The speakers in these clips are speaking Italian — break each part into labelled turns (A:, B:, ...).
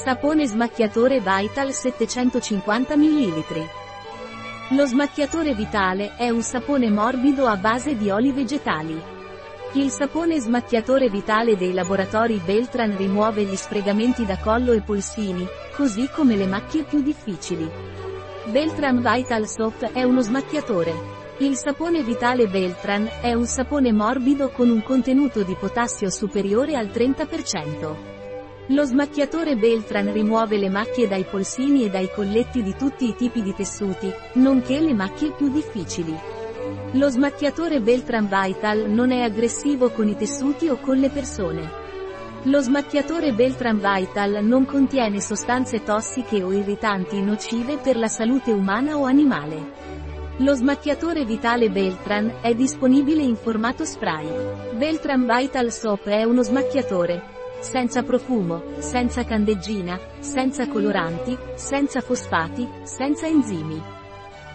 A: Sapone smacchiatore Vital 750 ml. Lo smacchiatore Vitale è un sapone morbido a base di oli vegetali. Il sapone smacchiatore Vitale dei laboratori Beltran rimuove gli sfregamenti da collo e polsini, così come le macchie più difficili. Beltran Vital Soap è uno smacchiatore. Il sapone Vitale Beltran è un sapone morbido con un contenuto di potassio superiore al 30%. Lo smacchiatore Beltran rimuove le macchie dai polsini e dai colletti di tutti i tipi di tessuti, nonché le macchie più difficili. Lo smacchiatore Beltran Vital non è aggressivo con i tessuti o con le persone. Lo smacchiatore Beltran Vital non contiene sostanze tossiche o irritanti nocive per la salute umana o animale. Lo smacchiatore Vitale Beltran è disponibile in formato spray. Beltran Vital Soap è uno smacchiatore. Senza profumo, senza candeggina, senza coloranti, senza fosfati, senza enzimi.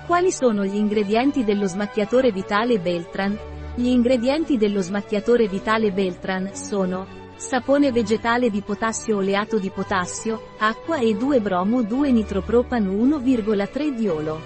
A: Quali sono gli ingredienti dello smacchiatore Vitale Beltran? Gli ingredienti dello smacchiatore Vitale Beltran sono sapone vegetale di potassio oleato di potassio, acqua e 2-bromo 2-nitropropano 1,3 diolo.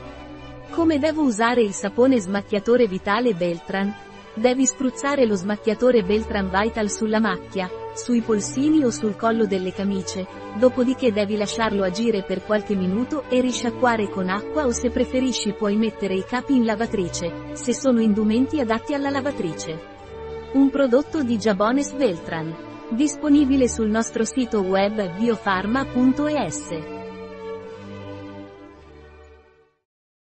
A: Come devo usare il sapone smacchiatore Vitale Beltran? Devi spruzzare lo smacchiatore Beltran Vital sulla macchia, sui polsini o sul collo delle camicie, dopodiché devi lasciarlo agire per qualche minuto e risciacquare con acqua o se preferisci puoi mettere i capi in lavatrice, se sono indumenti adatti alla lavatrice. Un prodotto di Jabones Beltran. Disponibile sul nostro sito web biofarma.es.